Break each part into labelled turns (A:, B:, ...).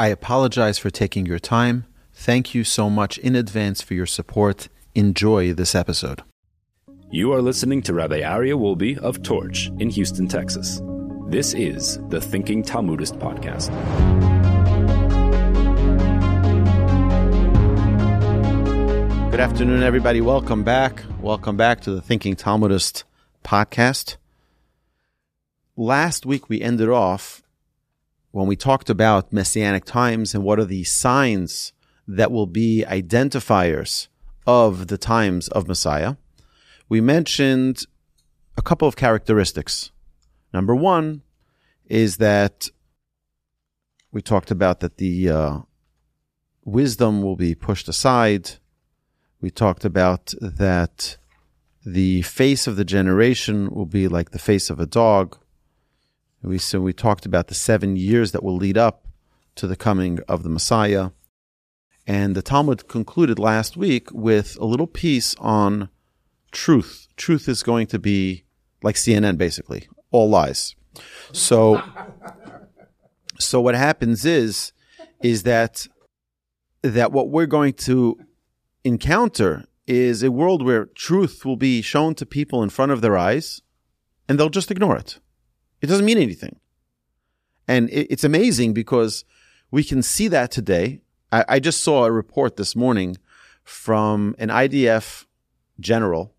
A: I apologize for taking your time. Thank you so much in advance for your support. Enjoy this episode.
B: You are listening to Rabbi Aryeh Wolbe of Torch in Houston, Texas. This is the Thinking Talmudist podcast.
A: Good afternoon, everybody. Welcome back. Welcome back to the Thinking Talmudist podcast. Last week we ended off when we talked about messianic times and what are the signs that will be identifiers of the times of Messiah. We mentioned a couple of characteristics. Number one is that we talked about that the uh, wisdom will be pushed aside we talked about that the face of the generation will be like the face of a dog. We so we talked about the seven years that will lead up to the coming of the Messiah. And the Talmud concluded last week with a little piece on truth. Truth is going to be like CNN, basically, all lies. So, so what happens is, is that that what we're going to encounter is a world where truth will be shown to people in front of their eyes and they'll just ignore it. It doesn't mean anything. And it's amazing because we can see that today. I, just saw a report this morning from an IDF general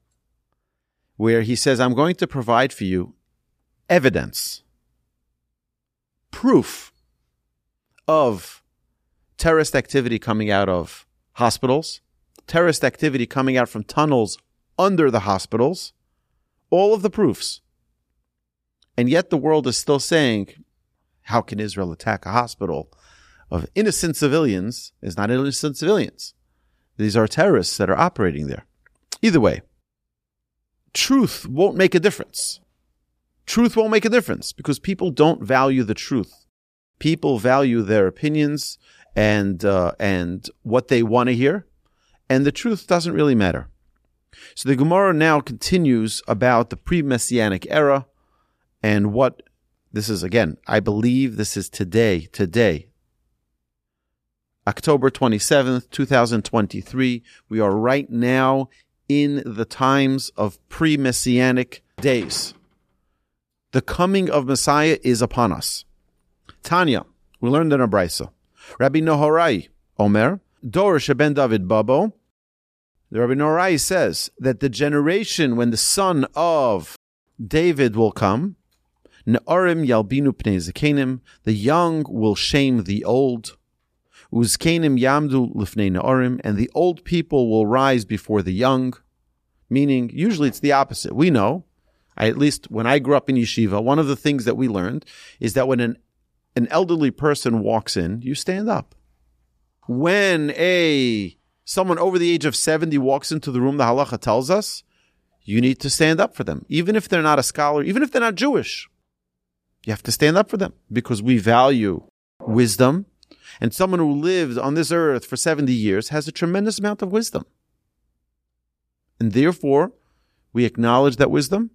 A: where he says, I'm going to provide for you evidence, proof of terrorist activity coming out of hospitals, terrorist activity coming out from tunnels under the hospitals, all of the proofs. And yet the world is still saying, how can Israel attack a hospital of innocent civilians? It's not innocent civilians. These are terrorists that are operating there. Either way, truth won't make a difference. Truth won't make a difference because people don't value the truth. People value their opinions and uh, and what they want to hear, and the truth doesn't really matter. So the Gemara now continues about the pre-messianic era and what this is again. I believe this is today, today, October 27th, 2023. We are right now in the times of pre-messianic days. The coming of Messiah is upon us. Tanya, we learned in a brisa. Rabbi Nehorai, Omer, Dor Sheben David Babo, the Rabbi Nehorai says that the generation when the son of David will come, Ne'arim yalbinu pnei zekenim, the young will shame the old. Uzkenim yamdu lifnei ne'arim, and the old people will rise before the young. Meaning, usually it's the opposite. We know, I, at least when I grew up in yeshiva, one of the things that we learned is that when an, an elderly person walks in, you stand up. When a someone over the age of 70 walks into the room, the halacha tells us, you need to stand up for them. Even if they're not a scholar, even if they're not Jewish, you have to stand up for them because we value wisdom. And someone who lived on this earth for 70 years has a tremendous amount of wisdom. And therefore, we acknowledge that wisdom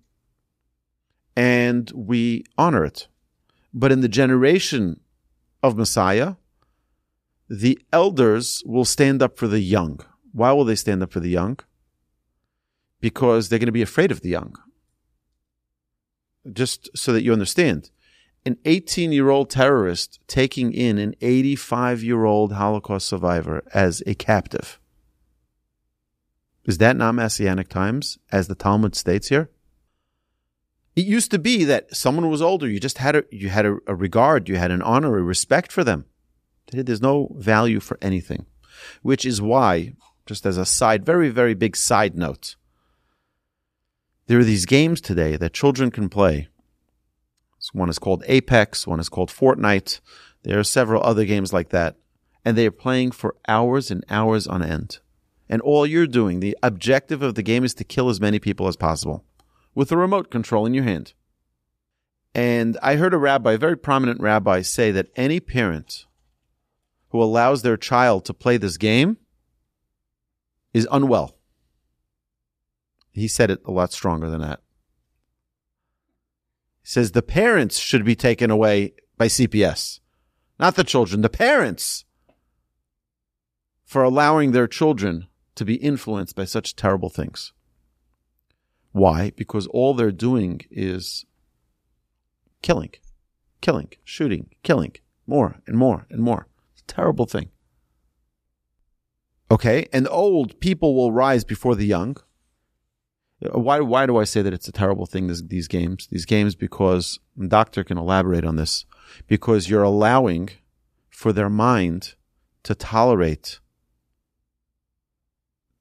A: and we honor it. But in the generation of Messiah, the elders will stand up for the young. Why will they stand up for the young? Because they're going to be afraid of the young. Just so that you understand, an 18 year old terrorist taking in an 85 year old Holocaust survivor as a captive. Is that not messianic times, as the Talmud states here? It used to be that someone was older, you just had a you had a, a regard, you had an honor, a respect for them. Today, there's no value for anything, which is why, just as a side, very very big side note, there are these games today that children can play. One is called Apex, one is called Fortnite. There are several other games like that, and they are playing for hours and hours on end. And all you're doing, the objective of the game is to kill as many people as possible with a remote control in your hand. And I heard a rabbi, a very prominent rabbi, say that any parent who allows their child to play this game is unwell. He said it a lot stronger than that. Says the parents should be taken away by CPS, not the children, the parents for allowing their children to be influenced by such terrible things. Why? Because all they're doing is killing, killing, shooting, killing, more and more and more. It's a terrible thing. Okay, and old people will rise before the young. Why, why do I say that it's a terrible thing, this, these games? These games, because, doctor can elaborate on this, because you're allowing for their mind to tolerate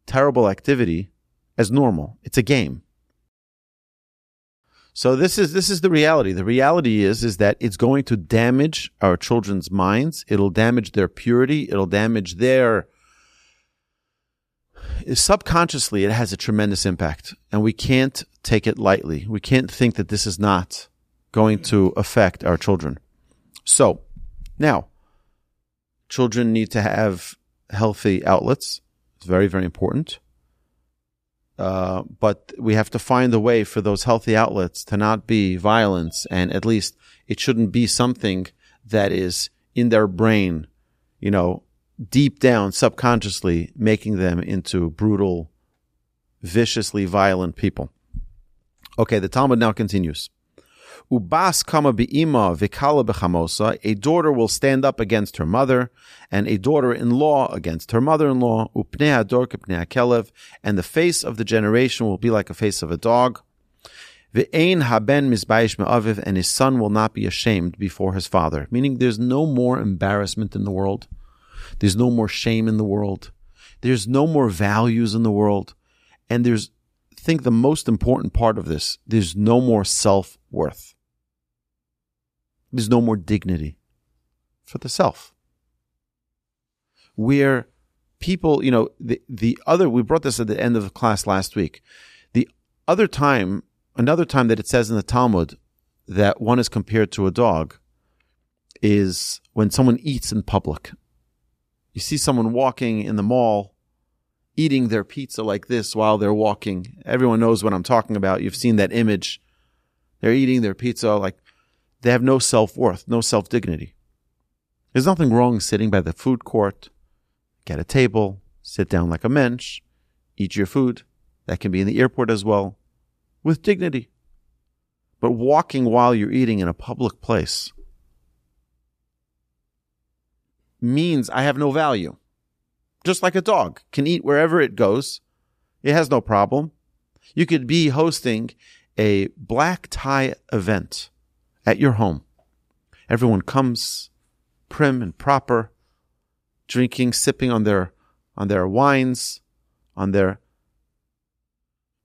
A: terrible activity as normal. It's a game. So this is this is the reality. The reality is is that it's going to damage our children's minds. It'll damage their purity. It'll damage their subconsciously. It has a tremendous impact, and we can't take it lightly. We can't think that this is not going to affect our children. So now, children need to have healthy outlets. It's very very important. Uh, but we have to find a way for those healthy outlets to not be violence, and at least it shouldn't be something that is in their brain, you know, deep down subconsciously making them into brutal, viciously violent people. Okay, the Talmud now continues. Ubas kama be'ima vikala bechamosa, a daughter will stand up against her mother, and a daughter-in-law against her mother-in-law, upnei ador kepnei kelev, and the face of the generation will be like a face of a dog. Ve'ein haben mizbayish me'aviv, and his son will not be ashamed before his father. Meaning there's no more embarrassment in the world. There's no more shame in the world. There's no more values in the world. And there's, I think the most important part of this, there's no more self-worth. There's no more dignity for the self. Where people, you know, the, the other, we brought this at the end of the class last week. The other time, another time that it says in the Talmud that one is compared to a dog is when someone eats in public. You see someone walking in the mall eating their pizza like this while they're walking. Everyone knows what I'm talking about. You've seen that image. They're eating their pizza like they have no self worth, no self dignity. There's nothing wrong sitting by the food court, get a table, sit down like a mensch, eat your food. That can be in the airport as well, with dignity. But walking while you're eating in a public place means I have no value. Just like a dog can eat wherever it goes, it has no problem. You could be hosting a black tie event at your home. Everyone comes prim and proper, drinking, sipping on their, on their wines, on their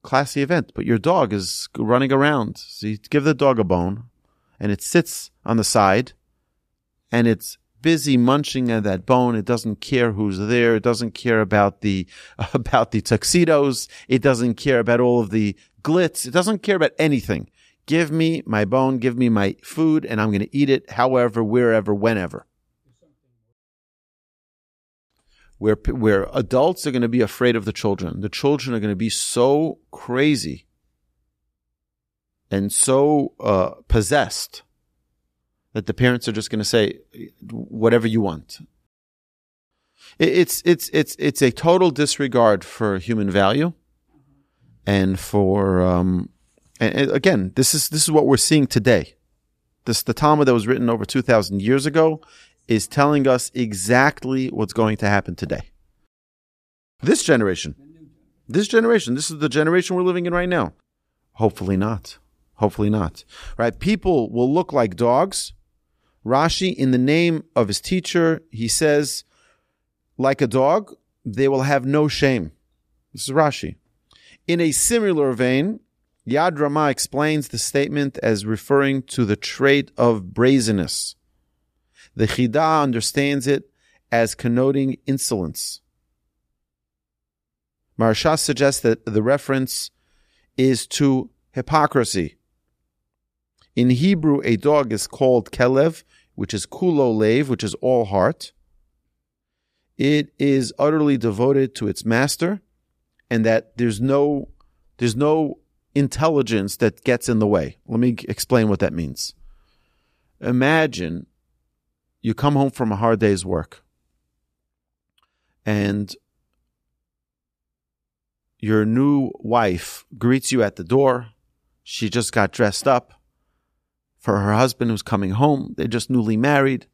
A: classy event. But your dog is running around. So you give the dog a bone and it sits on the side and it's busy munching at that bone. It doesn't care who's there. It doesn't care about the, about the tuxedos. It doesn't care about all of the glitz. It doesn't care about anything. Give me my bone, give me my food, and I'm going to eat it however, wherever, whenever. Where, where adults are going to be afraid of the children. The children are going to be so crazy and so uh, possessed that the parents are just going to say whatever you want. It's it's it's it's a total disregard for human value and for um, and again, this is this is what we're seeing today. This the Talmud that was written over two thousand years ago is telling us exactly what's going to happen today. This generation, This generation, this is the generation we're living in right now. Hopefully not. Hopefully not. Right? People will look like dogs. Rashi, in the name of his teacher, he says, like a dog, they will have no shame. This is Rashi. In a similar vein, Yad Rama explains the statement as referring to the trait of brazenness. The Chida understands it as connoting insolence. Maharsha suggests that the reference is to hypocrisy. In Hebrew, a dog is called kelev, which is kulo lev, which is all heart. It is utterly devoted to its master, and that there's no there's no intelligence that gets in the way. Let me explain what that means. Imagine you come home from a hard day's work and your new wife greets you at the door. She just got dressed up for her husband who's coming home. They're just newly married.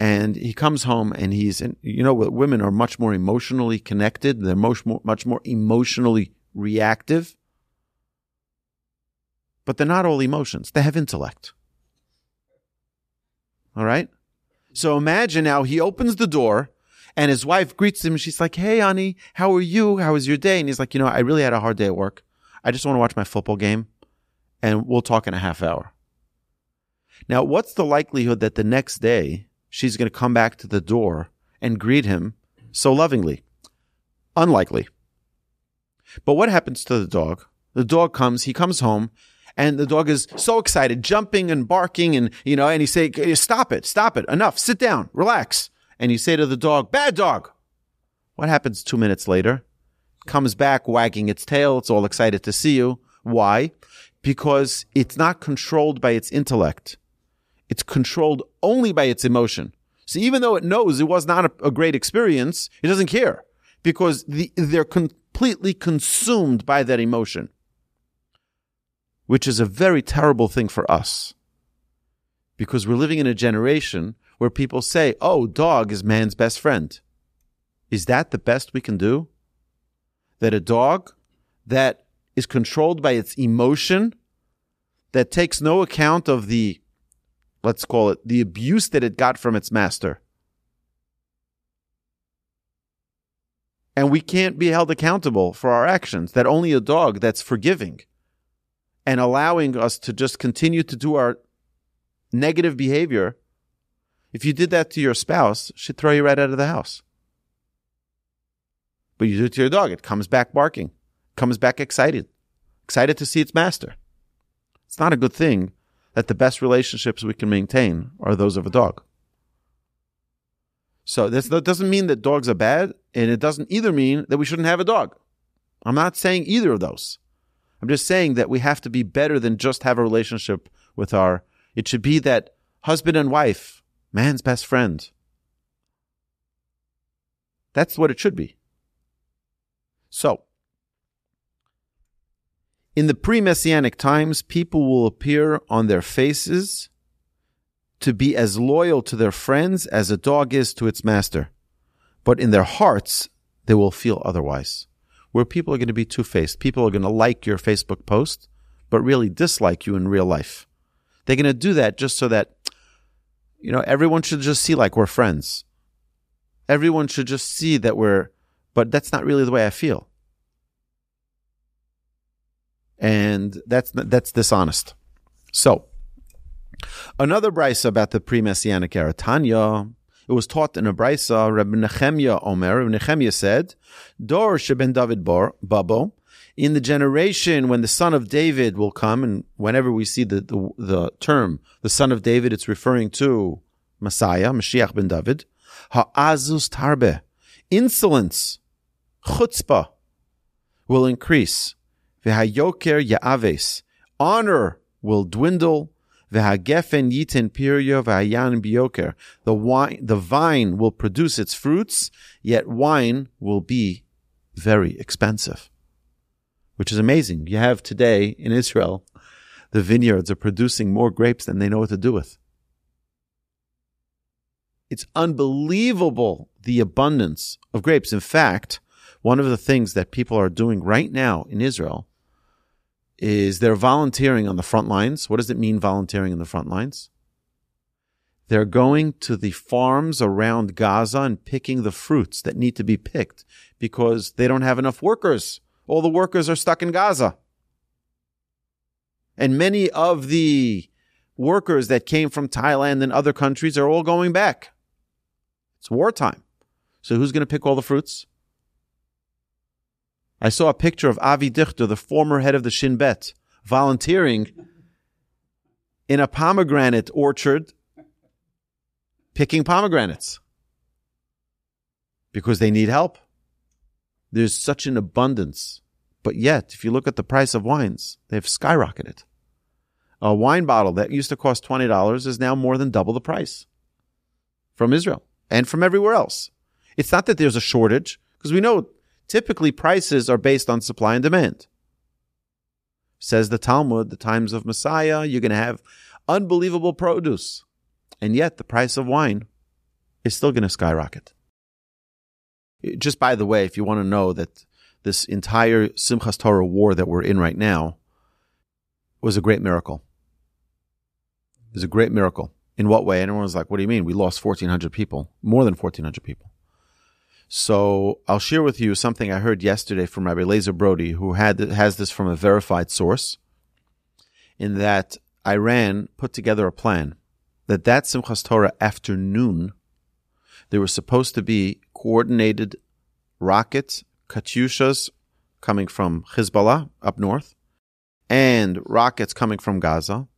A: And he comes home and he's, in, you know, women are much more emotionally connected. They're much more, much more emotionally reactive. But they're not all emotions. They have intellect. All right. So imagine now he opens the door and his wife greets him. She's like, Hey, honey, how are you? How was your day? And he's like, You know, I really had a hard day at work. I just want to watch my football game and we'll talk in a half hour. Now, what's the likelihood that the next day she's going to come back to the door and greet him so lovingly? Unlikely. But what happens to the dog? The dog comes, he comes home, and the dog is so excited, jumping and barking, and you know, and he say, "Stop it, stop it, enough, sit down, relax." And you say to the dog, "Bad dog." What happens two minutes later? Comes back wagging its tail. It's all excited to see you. Why? Because it's not controlled by its intellect. It's controlled only by its emotion. So even though it knows it was not a, a great experience, it doesn't care because the, they're completely consumed by that emotion which is a very terrible thing for us. Because we're living in a generation where people say, oh, dog is man's best friend. Is that the best we can do? That a dog that is controlled by its emotion, that takes no account of the, let's call it, the abuse that it got from its master. And we can't be held accountable for our actions, that only a dog that's forgiving and allowing us to just continue to do our negative behavior, if you did that to your spouse, she'd throw you right out of the house. But you do it to your dog, it comes back barking, comes back excited, excited to see its master. It's not a good thing that the best relationships we can maintain are those of a dog. So this doesn't mean that dogs are bad, and it doesn't either mean that we shouldn't have a dog. I'm not saying either of those. I'm just saying that we have to be better than just have a relationship with our, it should be that husband and wife, man's best friend. That's what it should be. So, in the pre messianic times, people will appear on their faces to be as loyal to their friends as a dog is to its master. But in their hearts, they will feel otherwise where people are going to be two faced. People are going to like your Facebook post, but really dislike you in real life. They're going to do that just so that, you know, everyone should just see like we're friends. Everyone should just see that we're, but that's not really the way I feel. And that's, that's dishonest. So, another brisa about the pre-messianic era, Tanya, it was taught in a brisa. Rabbi Nehemiah Omer. Rabbi Nehemiah said, "Dor sheben David bar babo." In the generation when the son of David will come, and whenever we see the, the, the term the son of David, it's referring to Messiah, Mashiach ben David. Ha'azus tarbe, insolence, chutzpah, will increase. V'hayoker ya'aves, honor will dwindle. V'hagefen yitin piryo v'hayan. The wine, the vine will produce its fruits, yet wine will be very expensive. Which is amazing. You have today in Israel, the vineyards are producing more grapes than they know what to do with. It's unbelievable the abundance of grapes. In fact, one of the things that people are doing right now in Israel is they're volunteering on the front lines. What does it mean volunteering in the front lines? They're going to the farms around Gaza and picking the fruits that need to be picked because they don't have enough workers. All the workers are stuck in Gaza. And many of the workers that came from Thailand and other countries are all going back. It's wartime. So who's going to pick all the fruits? I saw a picture of Avi Dichter, the former head of the Shin Bet, volunteering in a pomegranate orchard picking pomegranates because they need help. There's such an abundance. But yet, if you look at the price of wines, they've skyrocketed. A wine bottle that used to cost $20 is now more than double the price from Israel and from everywhere else. It's not that there's a shortage because we know typically prices are based on supply and demand. Says the Talmud, the times of Messiah, you're going to have unbelievable produce. And yet the price of wine is still going to skyrocket. Just by the way, if you want to know that this entire Simchas Torah war that we're in right now was a great miracle. It was a great miracle. In what way? And everyone was like, what do you mean? We lost 1,400 people, more than 1,400 people. So I'll share with you something I heard yesterday from Rabbi Lazer Brody, who had has this from a verified source, in that Iran put together a plan that that Simchas Torah afternoon, there was supposed to be coordinated rockets, Katyushas coming from Hezbollah up north, and rockets coming from Gaza,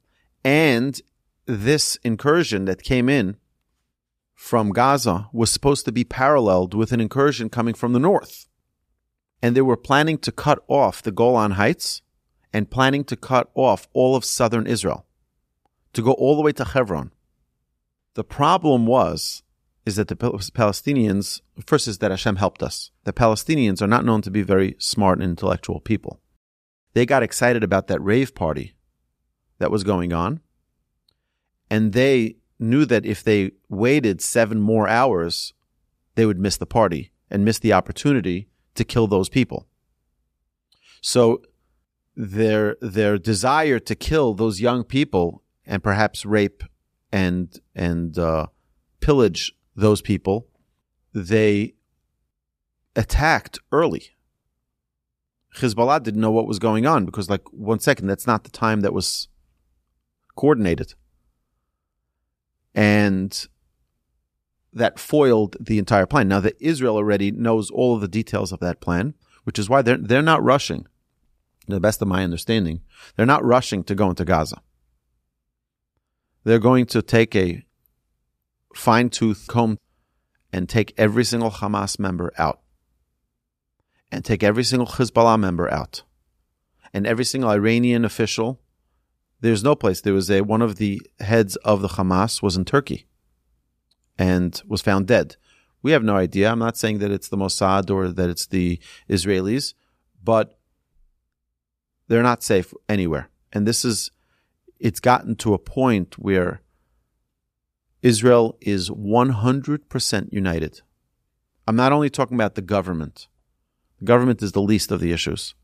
A: and this incursion that came in from Gaza was supposed to be paralleled with an incursion coming from the north. And they were planning to cut off the Golan Heights and planning to cut off all of southern Israel, to go all the way to Hebron. The problem was, is that the Palestinians, first is that Hashem helped us. The Palestinians are not known to be very smart and intellectual people. They got excited about that rave party that was going on. And they knew that if they waited seven more hours, they would miss the party and miss the opportunity to kill those people. So their their desire to kill those young people and perhaps rape and and uh, pillage those people, they attacked early. Hezbollah didn't know what was going on because, like, one second, that's not the time that was coordinated and that foiled the entire plan. Now that Israel already knows all of the details of that plan, which is why they're they're not rushing. To the best of my understanding, they're not rushing to go into Gaza. They're going to take a fine tooth comb and take every single Hamas member out, and take every single Hezbollah member out, and every single Iranian official there's no place. There was a one of the heads of the Hamas was in Turkey and was found dead. We have no idea. I'm not saying that it's the Mossad or that it's the Israelis, but they're not safe anywhere. And this is it's gotten to a point where Israel is 100% united. I'm not only talking about the government. The government is the least of the issues.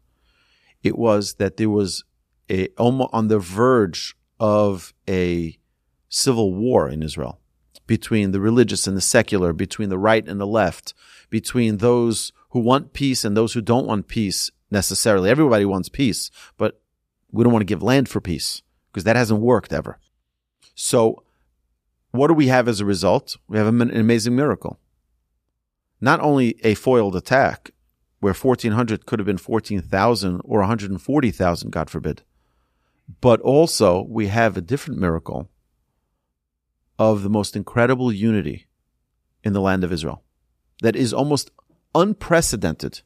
A: It was that there was a, on the verge of a civil war in Israel between the religious and the secular, between the right and the left, between those who want peace and those who don't want peace necessarily. Everybody wants peace, but we don't want to give land for peace because that hasn't worked ever. So, what do we have as a result? We have an amazing miracle. Not only a foiled attack, where 1400 could have been 14,000 or 140,000, God forbid, but also, we have a different miracle of the most incredible unity in the land of Israel that is almost unprecedented,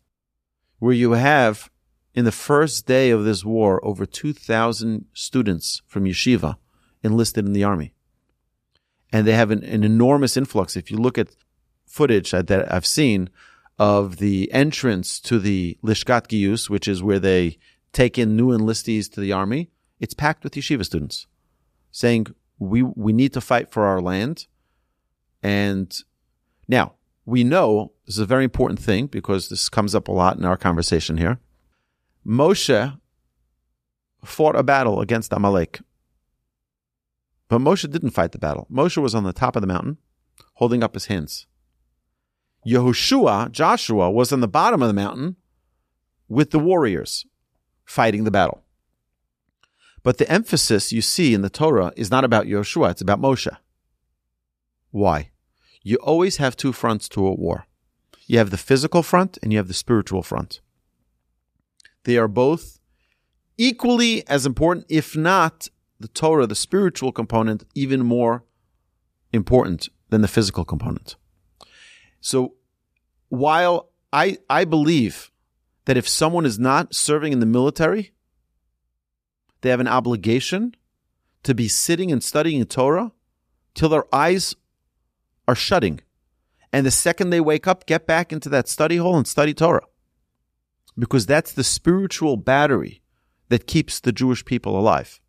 A: where you have in the first day of this war over 2,000 students from yeshiva enlisted in the army. And they have an, an enormous influx. If you look at footage that I've seen of the entrance to the Lishkat Giyus, which is where they take in new enlistees to the army, it's packed with yeshiva students saying we we need to fight for our land. And now we know This is a very important thing because this comes up a lot in our conversation here. Moshe fought a battle against Amalek. But Moshe didn't fight the battle. Moshe was on the top of the mountain, holding up his hands. Yehoshua, Joshua, was on the bottom of the mountain with the warriors fighting the battle. But the emphasis you see in the Torah is not about Yehoshua, it's about Moshe. Why? You always have two fronts to a war. You have the physical front and you have the spiritual front. They are both equally as important, if not the Torah, the spiritual component, even more important than the physical component. So while I, I believe that if someone is not serving in the military, they have an obligation to be sitting and studying Torah till their eyes are shutting. And the second they wake up, get back into that study hall and study Torah. Because that's the spiritual battery that keeps the Jewish people alive.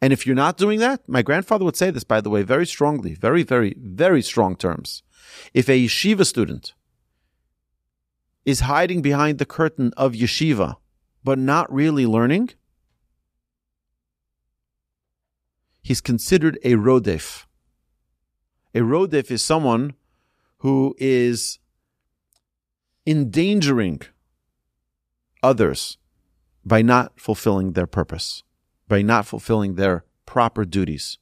A: And if you're not doing that, my grandfather would say this, by the way, very strongly, very, very, very strong terms. If a yeshiva student is hiding behind the curtain of yeshiva, but not really learning, he's considered a rodef. A rodef is someone who is endangering others by not fulfilling their purpose, by not fulfilling their proper duties.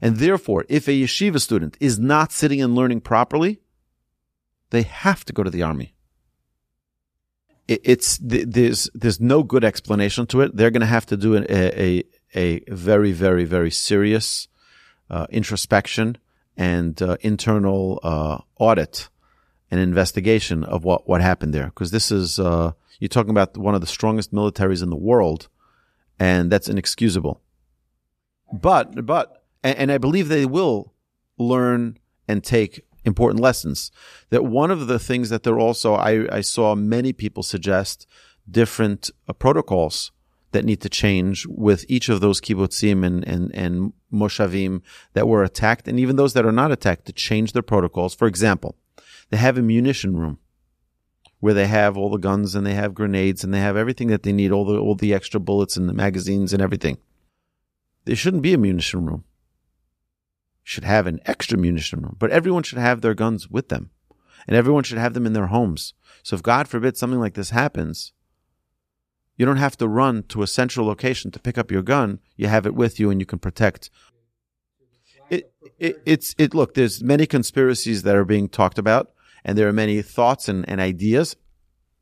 A: And therefore, if a yeshiva student is not sitting and learning properly, they have to go to the army. It's there's there's no good explanation to it. They're going to have to do a a, a very very very serious uh, introspection and uh, internal uh, audit and investigation of what what happened there because this is uh, you're talking about one of the strongest militaries in the world, and that's inexcusable. But but and, and I believe they will learn and take important lessons. That one of the things that they're also, I, I saw many people suggest different uh, protocols that need to change with each of those kibbutzim and, and, and moshavim that were attacked, and even those that are not attacked, to change their protocols. For example, they have a munition room where they have all the guns and they have grenades and they have everything that they need, all the all the extra bullets and the magazines and everything. There shouldn't be a munition room should have an extra munition room, but everyone should have their guns with them and everyone should have them in their homes. So if God forbid something like this happens, you don't have to run to a central location to pick up your gun. You have it with you and you can protect. It, it, it's, it, look, there's many conspiracies that are being talked about and there are many thoughts and, and ideas.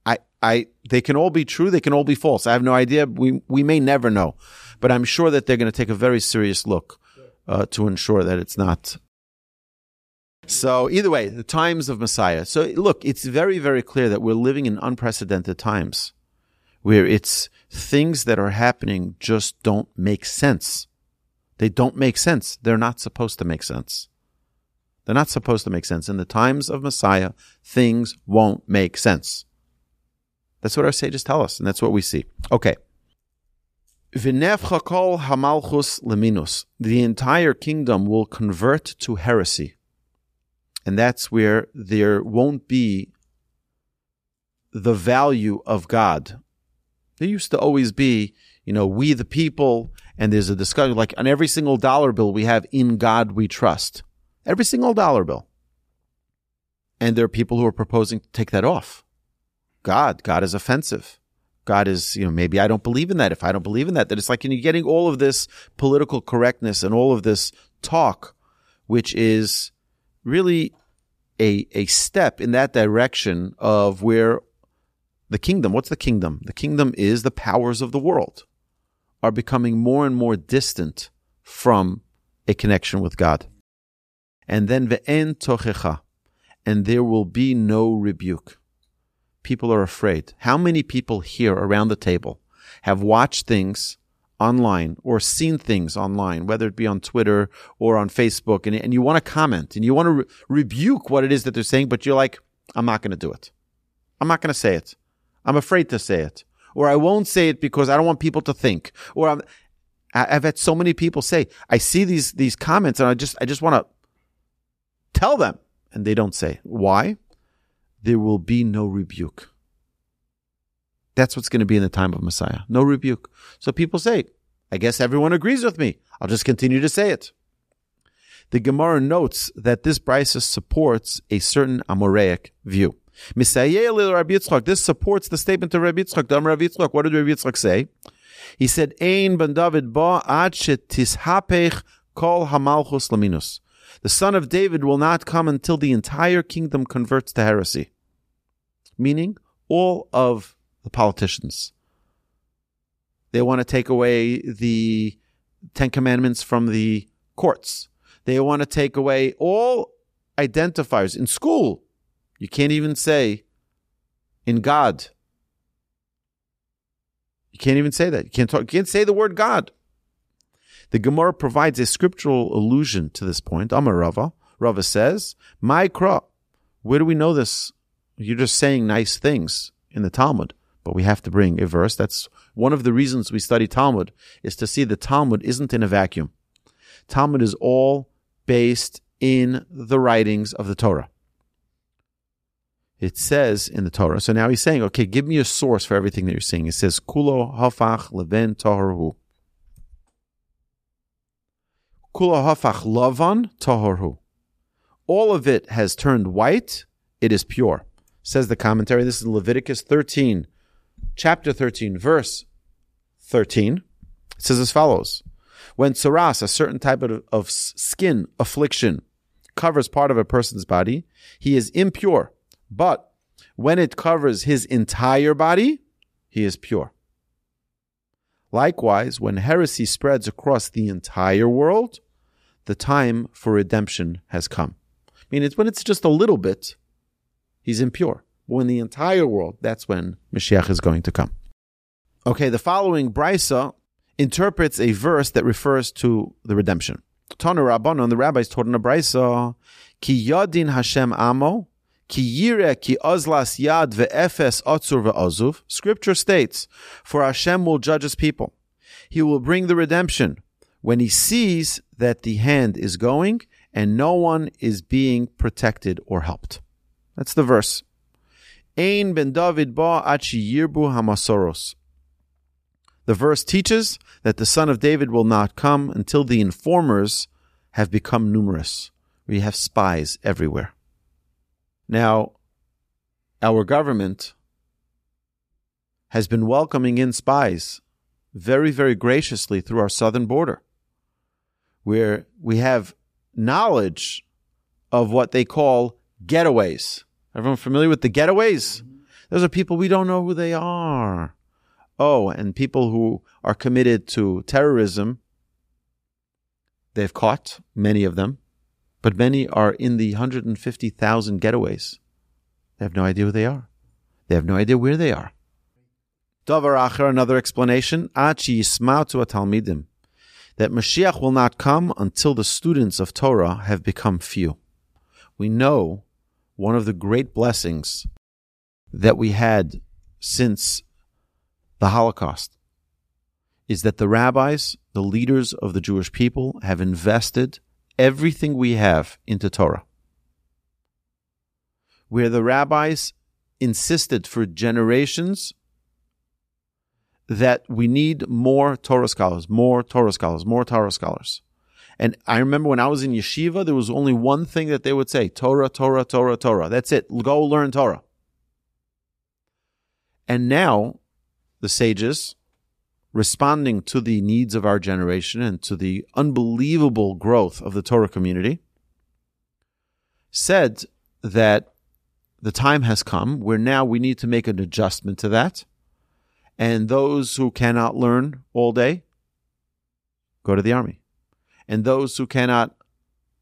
A: I, I, they can all be true. They can all be false. I have no idea. We, we may never know, but I'm sure that they're going to take a very serious look uh, to ensure that it's not. So either way, the times of Messiah. So look, it's very, very clear that we're living in unprecedented times where it's things that are happening just don't make sense. They don't make sense. They're not supposed to make sense. They're not supposed to make sense. In the times of Messiah, things won't make sense. That's what our sages tell us, and that's what we see. Okay. The entire kingdom will convert to heresy. And that's where there won't be the value of God. There used to always be, you know, we the people, and there's a discussion like on every single dollar bill we have, in God we trust. Every single dollar bill. And there are people who are proposing to take that off. God, God is offensive. God is, you know, maybe I don't believe in that. If I don't believe in that, that it's like, you know, getting all of this political correctness and all of this talk, which is really a, a step in that direction of where the kingdom, what's the kingdom? The kingdom is the powers of the world are becoming more and more distant from a connection with God. And then ve'en tochecha, and there will be no rebuke people are afraid. How many people here around the table have watched things online or seen things online, whether it be on Twitter or on Facebook, and, and you want to comment and you want to re- rebuke what it is that they're saying, but you're like, I'm not going to do it. I'm not going to say it. I'm afraid to say it. Or I won't say it because I don't want people to think. Or I'm, I've had so many people say, I see these, these comments and I just, I just want to tell them. And they don't say. Why? there will be no rebuke. That's what's going to be in the time of Messiah. No rebuke. So people say, I guess everyone agrees with me. I'll just continue to say it. The Gemara notes that this brisa supports a certain Amoraic view. This supports the statement of Rabbi Yitzchak. Rabbi Yitzchak. What did Rabbi Yitzchak say? He said, "Ein ben David ba ad kol hamalchus laminus." The son of David will not come until the entire kingdom converts to heresy. Meaning, all of the politicians. They want to take away the Ten Commandments from the courts. They want to take away all identifiers in school. You can't even say in God. You can't even say that. You can't talk, you can't say the word God. The Gemara provides a scriptural allusion to this point. Amar Rava. Rava says, My kra. Where do we know this? You're just saying nice things in the Talmud, but we have to bring a verse. That's one of the reasons we study Talmud is to see the Talmud isn't in a vacuum. Talmud is all based in the writings of the Torah. It says in the Torah. So now he's saying, okay, give me a source for everything that you're saying. It says, Kulo hafach leven toharhu. Kulo hafach lavan toharhu. All of it has turned white. It is pure. Says the commentary. This is Leviticus 13, chapter 13, verse 13. It says as follows. When saras, a certain type of, of skin affliction, covers part of a person's body, he is impure. But when it covers his entire body, he is pure. Likewise, when heresy spreads across the entire world, the time for redemption has come. I mean, it's when it's just a little bit, he's impure. But when the entire world, that's when Mashiach is going to come. Okay, the following brisa interprets a verse that refers to the redemption. Rabbanon, the rabbis taught in a brisa, Ki yadin Hashem amo, ki yire ki ozlas yad ve'efes otzur ve'ozuv. Scripture states, for Hashem will judge his people. He will bring the redemption when he sees that the hand is going and no one is being protected or helped. That's the verse. Ein ben David ba achi yirbu hamasoros. The verse teaches that the son of David will not come until the informers have become numerous. We have spies everywhere. Now, our government has been welcoming in spies very, very graciously through our southern border, where we have knowledge of what they call getaways. Everyone familiar with the getaways? Mm-hmm. Those are people we don't know who they are. Oh, and people who are committed to terrorism, they've caught many of them, but many are in the 150,000 getaways. They have no idea who they are. They have no idea where they are. Davar Acher, another explanation, Achi Yismatu Talmidim, that Mashiach will not come until the students of Torah have become few. We know one of the great blessings that we had since the Holocaust is that the rabbis, the leaders of the Jewish people, have invested everything we have into Torah. Where the rabbis insisted for generations that we need more Torah scholars, more Torah scholars, more Torah scholars. And I remember when I was in yeshiva, there was only one thing that they would say Torah, Torah, Torah, Torah. That's it. Go learn Torah. And now the sages, responding to the needs of our generation and to the unbelievable growth of the Torah community, said that the time has come where now we need to make an adjustment to that. And those who cannot learn all day, go to the army. And those who cannot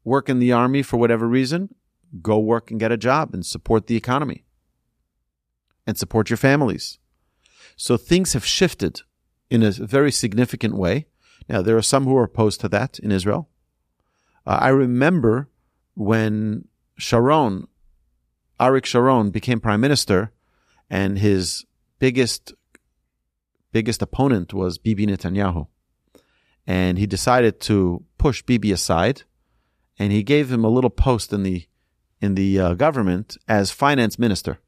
A: work in the army for whatever reason, go work and get a job and support the economy and support your families so things have shifted in a very significant way. Now, there are some who are opposed to that in Israel. Uh, I remember when Sharon, Arik Sharon, became prime minister, and his biggest biggest opponent was Bibi Netanyahu, and he decided to push Bibi aside, and he gave him a little post in the in the uh, government as finance minister.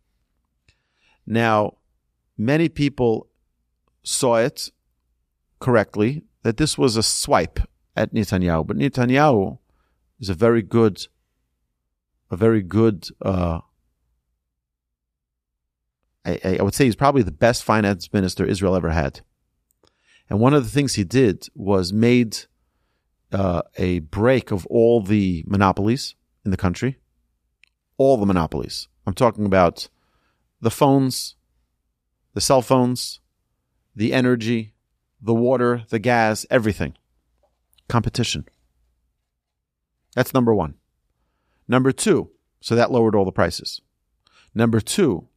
A: Now, many people saw it correctly that this was a swipe at Netanyahu, but Netanyahu is a very good, a very good. Uh, I, I would say he's probably the best finance minister Israel ever had. And one of the things he did was made uh, a break of all the monopolies in the country, all the monopolies. I'm talking about the phones, the cell phones, the energy, the water, the gas, everything. Competition. That's number one. Number two, so that lowered all the prices. Number two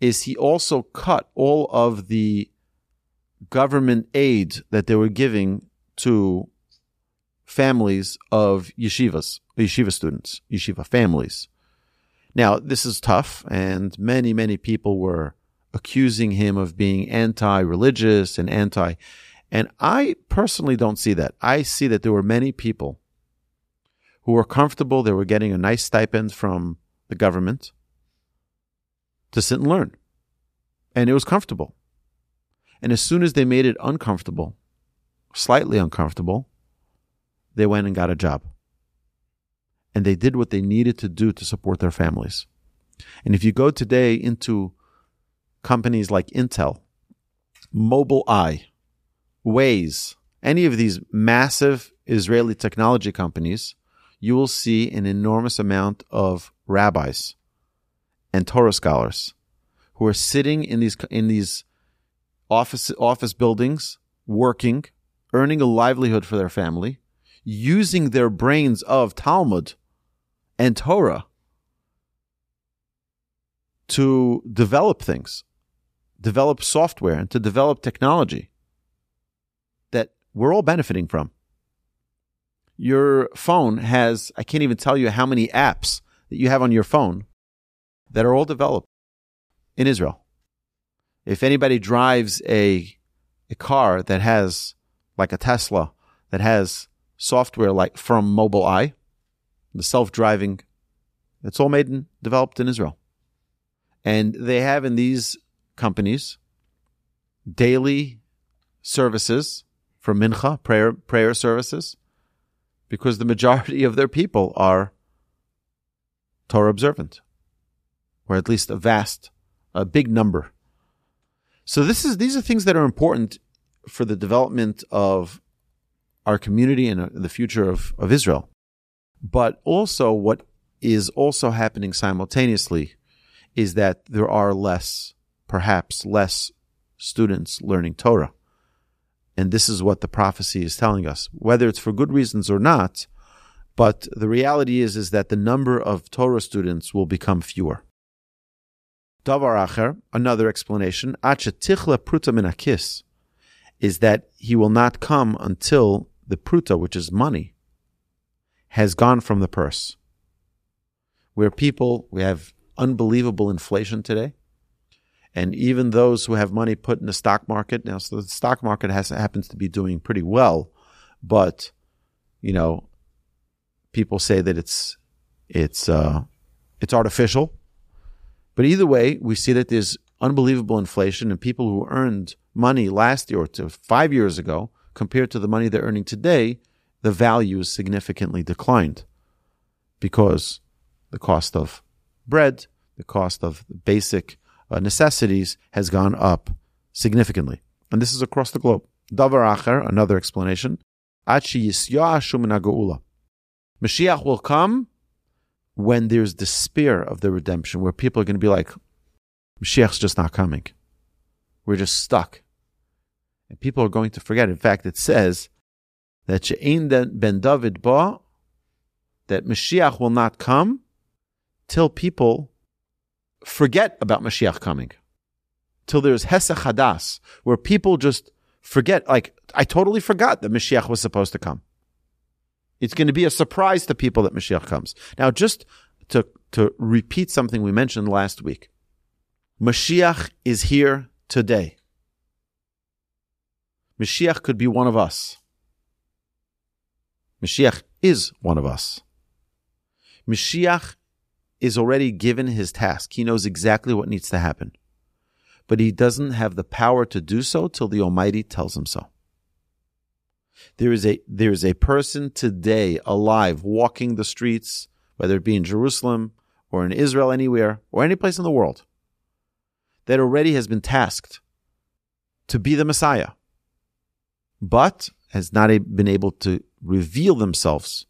A: is he also cut all of the government aid that they were giving to families of yeshivas, yeshiva students, yeshiva families. Now, this is tough, and many, many people were accusing him of being anti religious and anti. And I personally don't see that. I see that there were many people who were comfortable, they were getting a nice stipend from the government to sit and learn. And it was comfortable. And as soon as they made it uncomfortable, slightly uncomfortable, they went and got a job. And they did what they needed to do to support their families. And if you go today into companies like Intel, Mobileye, Waze, any of these massive Israeli technology companies, you will see an enormous amount of rabbis and Torah scholars who are sitting in these in these office office buildings, working, earning a livelihood for their family, using their brains of Talmud and Torah to develop things, develop software, and to develop technology we're all benefiting from. Your phone has, I can't even tell you how many apps that you have on your phone that are all developed in Israel. If anybody drives a, a car that has, like a Tesla, that has software like from Mobileye, the self driving, it's all made and developed in Israel. And they have in these companies daily services for mincha, prayer, prayer services, because the majority of their people are Torah observant, or at least a vast, a big number. So this is these are things that are important for the development of our community and uh, the future of, of Israel. But also what is also happening simultaneously is that there are less, perhaps less students learning Torah. And this is what the prophecy is telling us, whether it's for good reasons or not. But the reality is, is that the number of Torah students will become fewer. Davar acher, another explanation, tichla pruta minakis, is that he will not come until the pruta, which is money, has gone from the purse. Where people, we have unbelievable inflation today. And even those who have money put in the stock market now, so the stock market has happens to be doing pretty well, but you know, people say that it's it's uh, it's artificial. But either way, we see that there's unbelievable inflation, and people who earned money last year or to five years ago compared to the money they're earning today, the value is significantly declined because the cost of bread, the cost of basic uh, necessities has gone up significantly. And this is across the globe. Davar acher, another explanation. Mashiach will come when there's despair of the redemption, where people are going to be like, Mashiach's just not coming. We're just stuck. And people are going to forget. In fact, it says that She'ein ben David ba, that Mashiach will not come till people forget about Mashiach coming. Till there's Hesach Hadas, where people just forget, like, I totally forgot that Mashiach was supposed to come. It's going to be a surprise to people that Mashiach comes. Now, just to, to repeat something we mentioned last week. Mashiach is here today. Mashiach could be one of us. Mashiach is one of us. Mashiach is already given his task. He knows exactly what needs to happen. But he doesn't have the power to do so till the Almighty tells him so. There is a there is a person today alive walking the streets, whether it be in Jerusalem or in Israel anywhere or any place in the world, that already has been tasked to be the Messiah, but has not been able to reveal themselves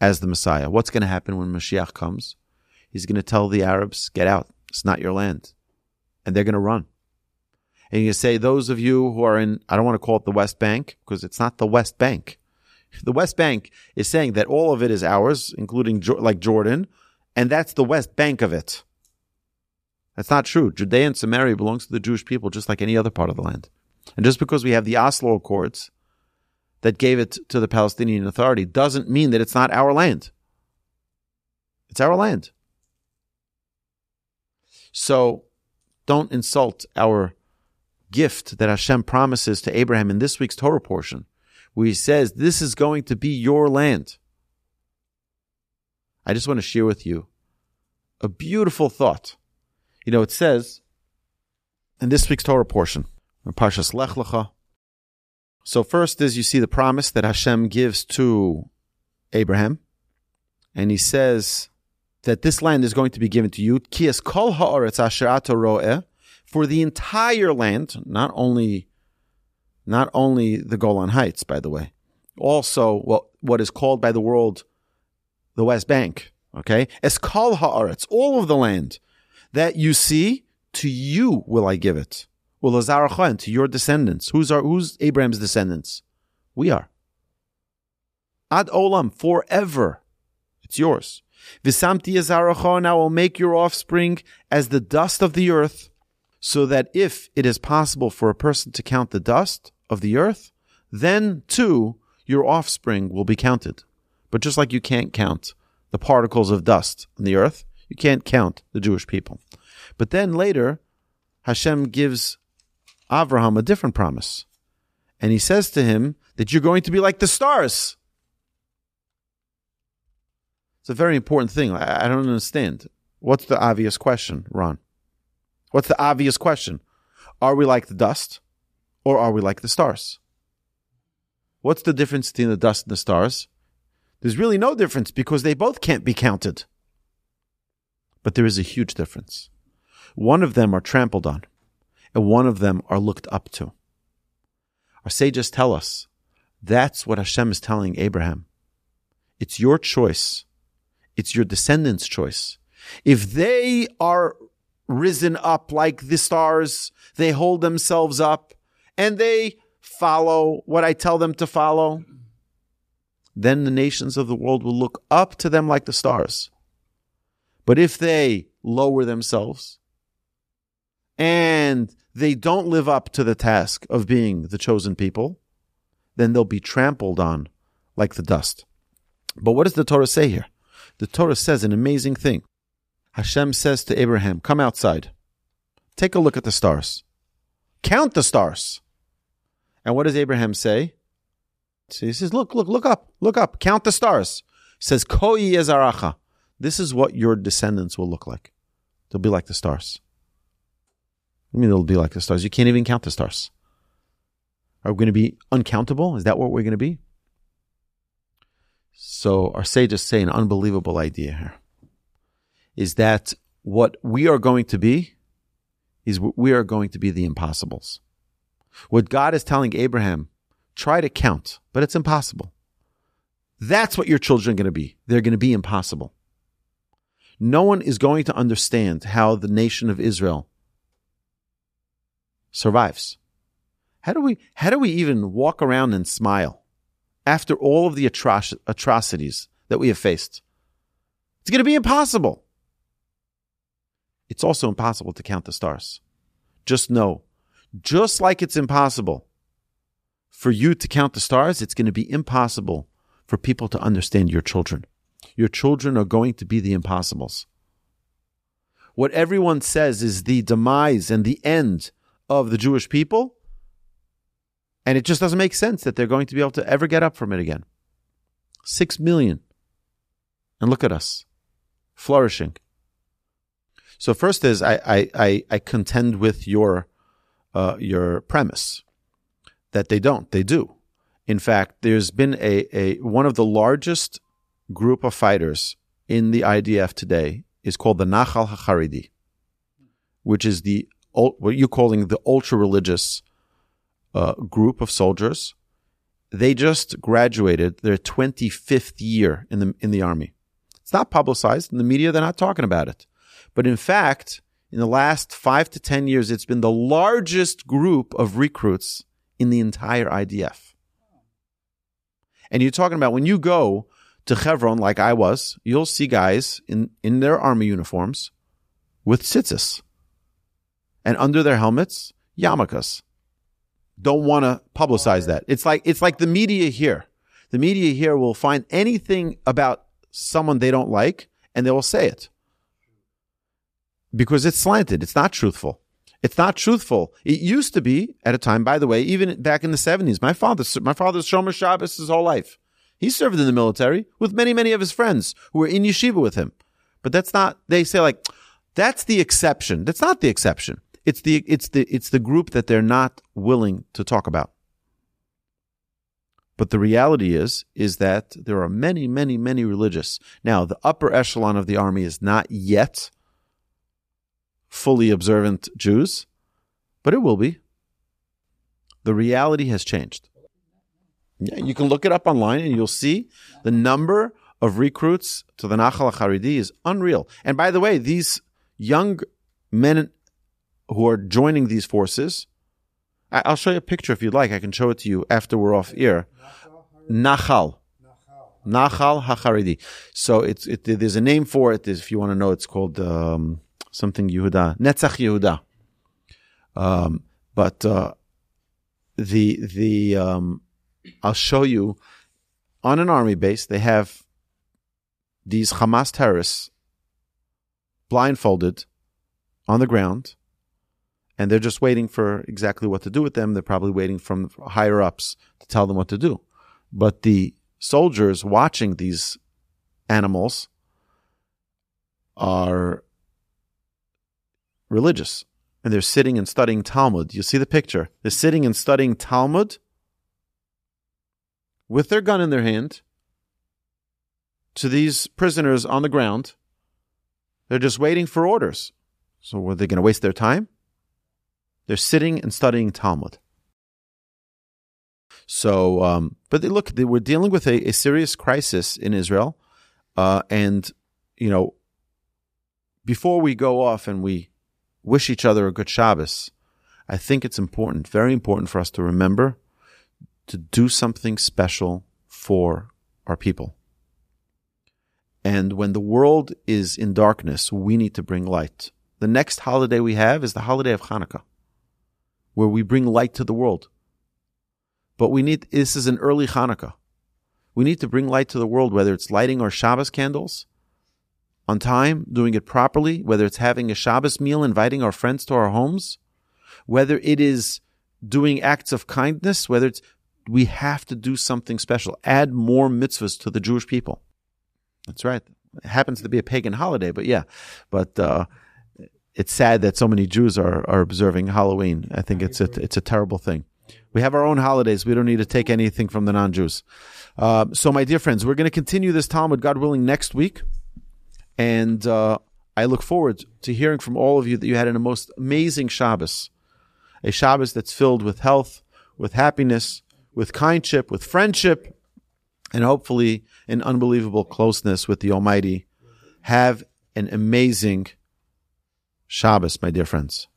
A: as the Messiah. What's going to happen when Mashiach comes? He's going to tell the Arabs, get out. It's not your land. And they're going to run. And you say, those of you who are in, I don't want to call it the West Bank because it's not the West Bank. The West Bank is saying that all of it is ours, including like Jordan, and that's the West Bank of it. That's not true. Judea and Samaria belongs to the Jewish people just like any other part of the land. And just because we have the Oslo Accords that gave it to the Palestinian Authority doesn't mean that it's not our land. It's our land. So don't insult our gift that Hashem promises to Abraham in this week's Torah portion, where he says, This is going to be your land. I just want to share with you a beautiful thought. You know, it says in this week's Torah portion, Parshas Lech Lecha. So first is you see the promise that Hashem gives to Abraham, and he says, that this land is going to be given to you. For the entire land, not only, not only the Golan Heights, by the way, also what what is called by the world the West Bank. Okay, es kol haaretz, all of the land that you see, to you will I give it. Well, and to your descendants. Who's our who's Abraham's descendants? We are. Ad olam, forever. It's yours. Visamti and I will make your offspring as the dust of the earth, so that if it is possible for a person to count the dust of the earth, then too your offspring will be counted. But just like you can't count the particles of dust on the earth, you can't count the Jewish people. But then later, Hashem gives Avraham a different promise. And he says to him that you're going to be like the stars. It's a very important thing. I, I don't understand. What's the obvious question, Ron? What's the obvious question? Are we like the dust or are we like the stars? What's the difference between the dust and the stars? There's really no difference because they both can't be counted. But there is a huge difference. One of them are trampled on, and one of them are looked up to. Our sages tell us that's what Hashem is telling Abraham. It's your choice it's your descendants' choice. If they are risen up like the stars, they hold themselves up and they follow what I tell them to follow, then the nations of the world will look up to them like the stars. But if they lower themselves and they don't live up to the task of being the chosen people, then they'll be trampled on like the dust. But what does the Torah say here? The Torah says an amazing thing. Hashem says to Abraham, Come outside. Take a look at the stars. Count the stars. And what does Abraham say? So he says, Look, look, look up, look up, count the stars. He says, Koi ezaracha. This is what your descendants will look like. They'll be like the stars. I mean, they'll be like the stars. You can't even count the stars. Are we going to be uncountable? Is that what we're going to be? So our sages say an unbelievable idea here is that what we are going to be is we are going to be the impossibles. What God is telling Abraham, try to count, but it's impossible. That's what your children are going to be. They're going to be impossible. No one is going to understand how the nation of Israel survives. How do we, how do we even walk around and smile? After all of the atroc- atrocities that we have faced. It's going to be impossible. It's also impossible to count the stars. Just know, just like it's impossible for you to count the stars, it's going to be impossible for people to understand your children. Your children are going to be the impossibles. What everyone says is the demise and the end of the Jewish people and it just doesn't make sense that they're going to be able to ever get up from it again. Six million. And look at us. flourishing. So first is I I I, I contend with your uh, your premise that they don't. They do. In fact, there's been a, a one of the largest group of fighters in the IDF today is called the Nachal HaCharidi, which is the what you're calling the ultra religious uh, group of soldiers. They just graduated their 25th year in the in the army. It's not publicized in the media. They're not talking about it, but in fact, in the last five to ten years, it's been the largest group of recruits in the entire IDF. And you're talking about when you go to Hebron, like I was, you'll see guys in, in their army uniforms with tzitzis. And under their helmets, yarmulkes. Don't want to publicize that. It's like, it's like the media here. The media here will find anything about someone they don't like and they will say it. Because it's slanted. It's not truthful. It's not truthful. It used to be at a time, by the way, even back in the 70s. My father, my father's Shomer Shabbos his whole life. He served in the military with many, many of his friends who were in yeshiva with him. But that's not, they say like, that's the exception. That's not the exception. It's the, it's the, it's the group that they're not willing to talk about. But the reality is, is that there are many, many, many religious. Now, the upper echelon of the army is not yet fully observant Jews, but it will be. The reality has changed. Yeah, you can look it up online and you'll see the number of recruits to the Nachal Haridi is unreal. And by the way, these young men who are joining these forces, I, will show you a picture if you'd like. I can show it to you after we're off air. Nachal. Nachal HaCharidi. So it's, it, there's a name for it. If you want to know, it's called, um, something Yehuda. Netzach Yehuda. Um, but, uh, the, the, um, I'll show you on an army base, they have these Hamas terrorists blindfolded on the ground, and they're just waiting for exactly what to do with them. They're probably waiting from higher ups to tell them what to do. But the soldiers watching these animals are religious and they're sitting and studying Talmud. You see the picture. They're sitting and studying Talmud with their gun in their hand to these prisoners on the ground. They're just waiting for orders. So were they going to waste their time? They're sitting and studying Talmud. So, um, but they, look, they were dealing with a, a serious crisis in Israel, uh, and you know, before we go off and we wish each other a good Shabbos, I think it's important, very important for us to remember to do something special for our people. And when the world is in darkness, we need to bring light. The next holiday we have is the holiday of Hanukkah, where we bring light to the world. But we need, this is an early Hanukkah. We need to bring light to the world, whether it's lighting our Shabbos candles on time, doing it properly, whether it's having a Shabbos meal, inviting our friends to our homes, whether it is doing acts of kindness, whether it's we have to do something special. Add more mitzvahs to the Jewish people. That's right. It happens to be a pagan holiday, but yeah. But uh, it's sad that so many Jews are, are observing Halloween. I think it's a, it's a terrible thing. We have our own holidays. We don't need to take anything from the non-Jews. Uh, so, my dear friends, we're going to continue this Talmud, God willing, next week. And uh, I look forward to hearing from all of you that you had a most amazing Shabbos, a Shabbos that's filled with health, with happiness, with kindship, with friendship, and hopefully an unbelievable closeness with the Almighty. Have an amazing Shabbos, my dear friends.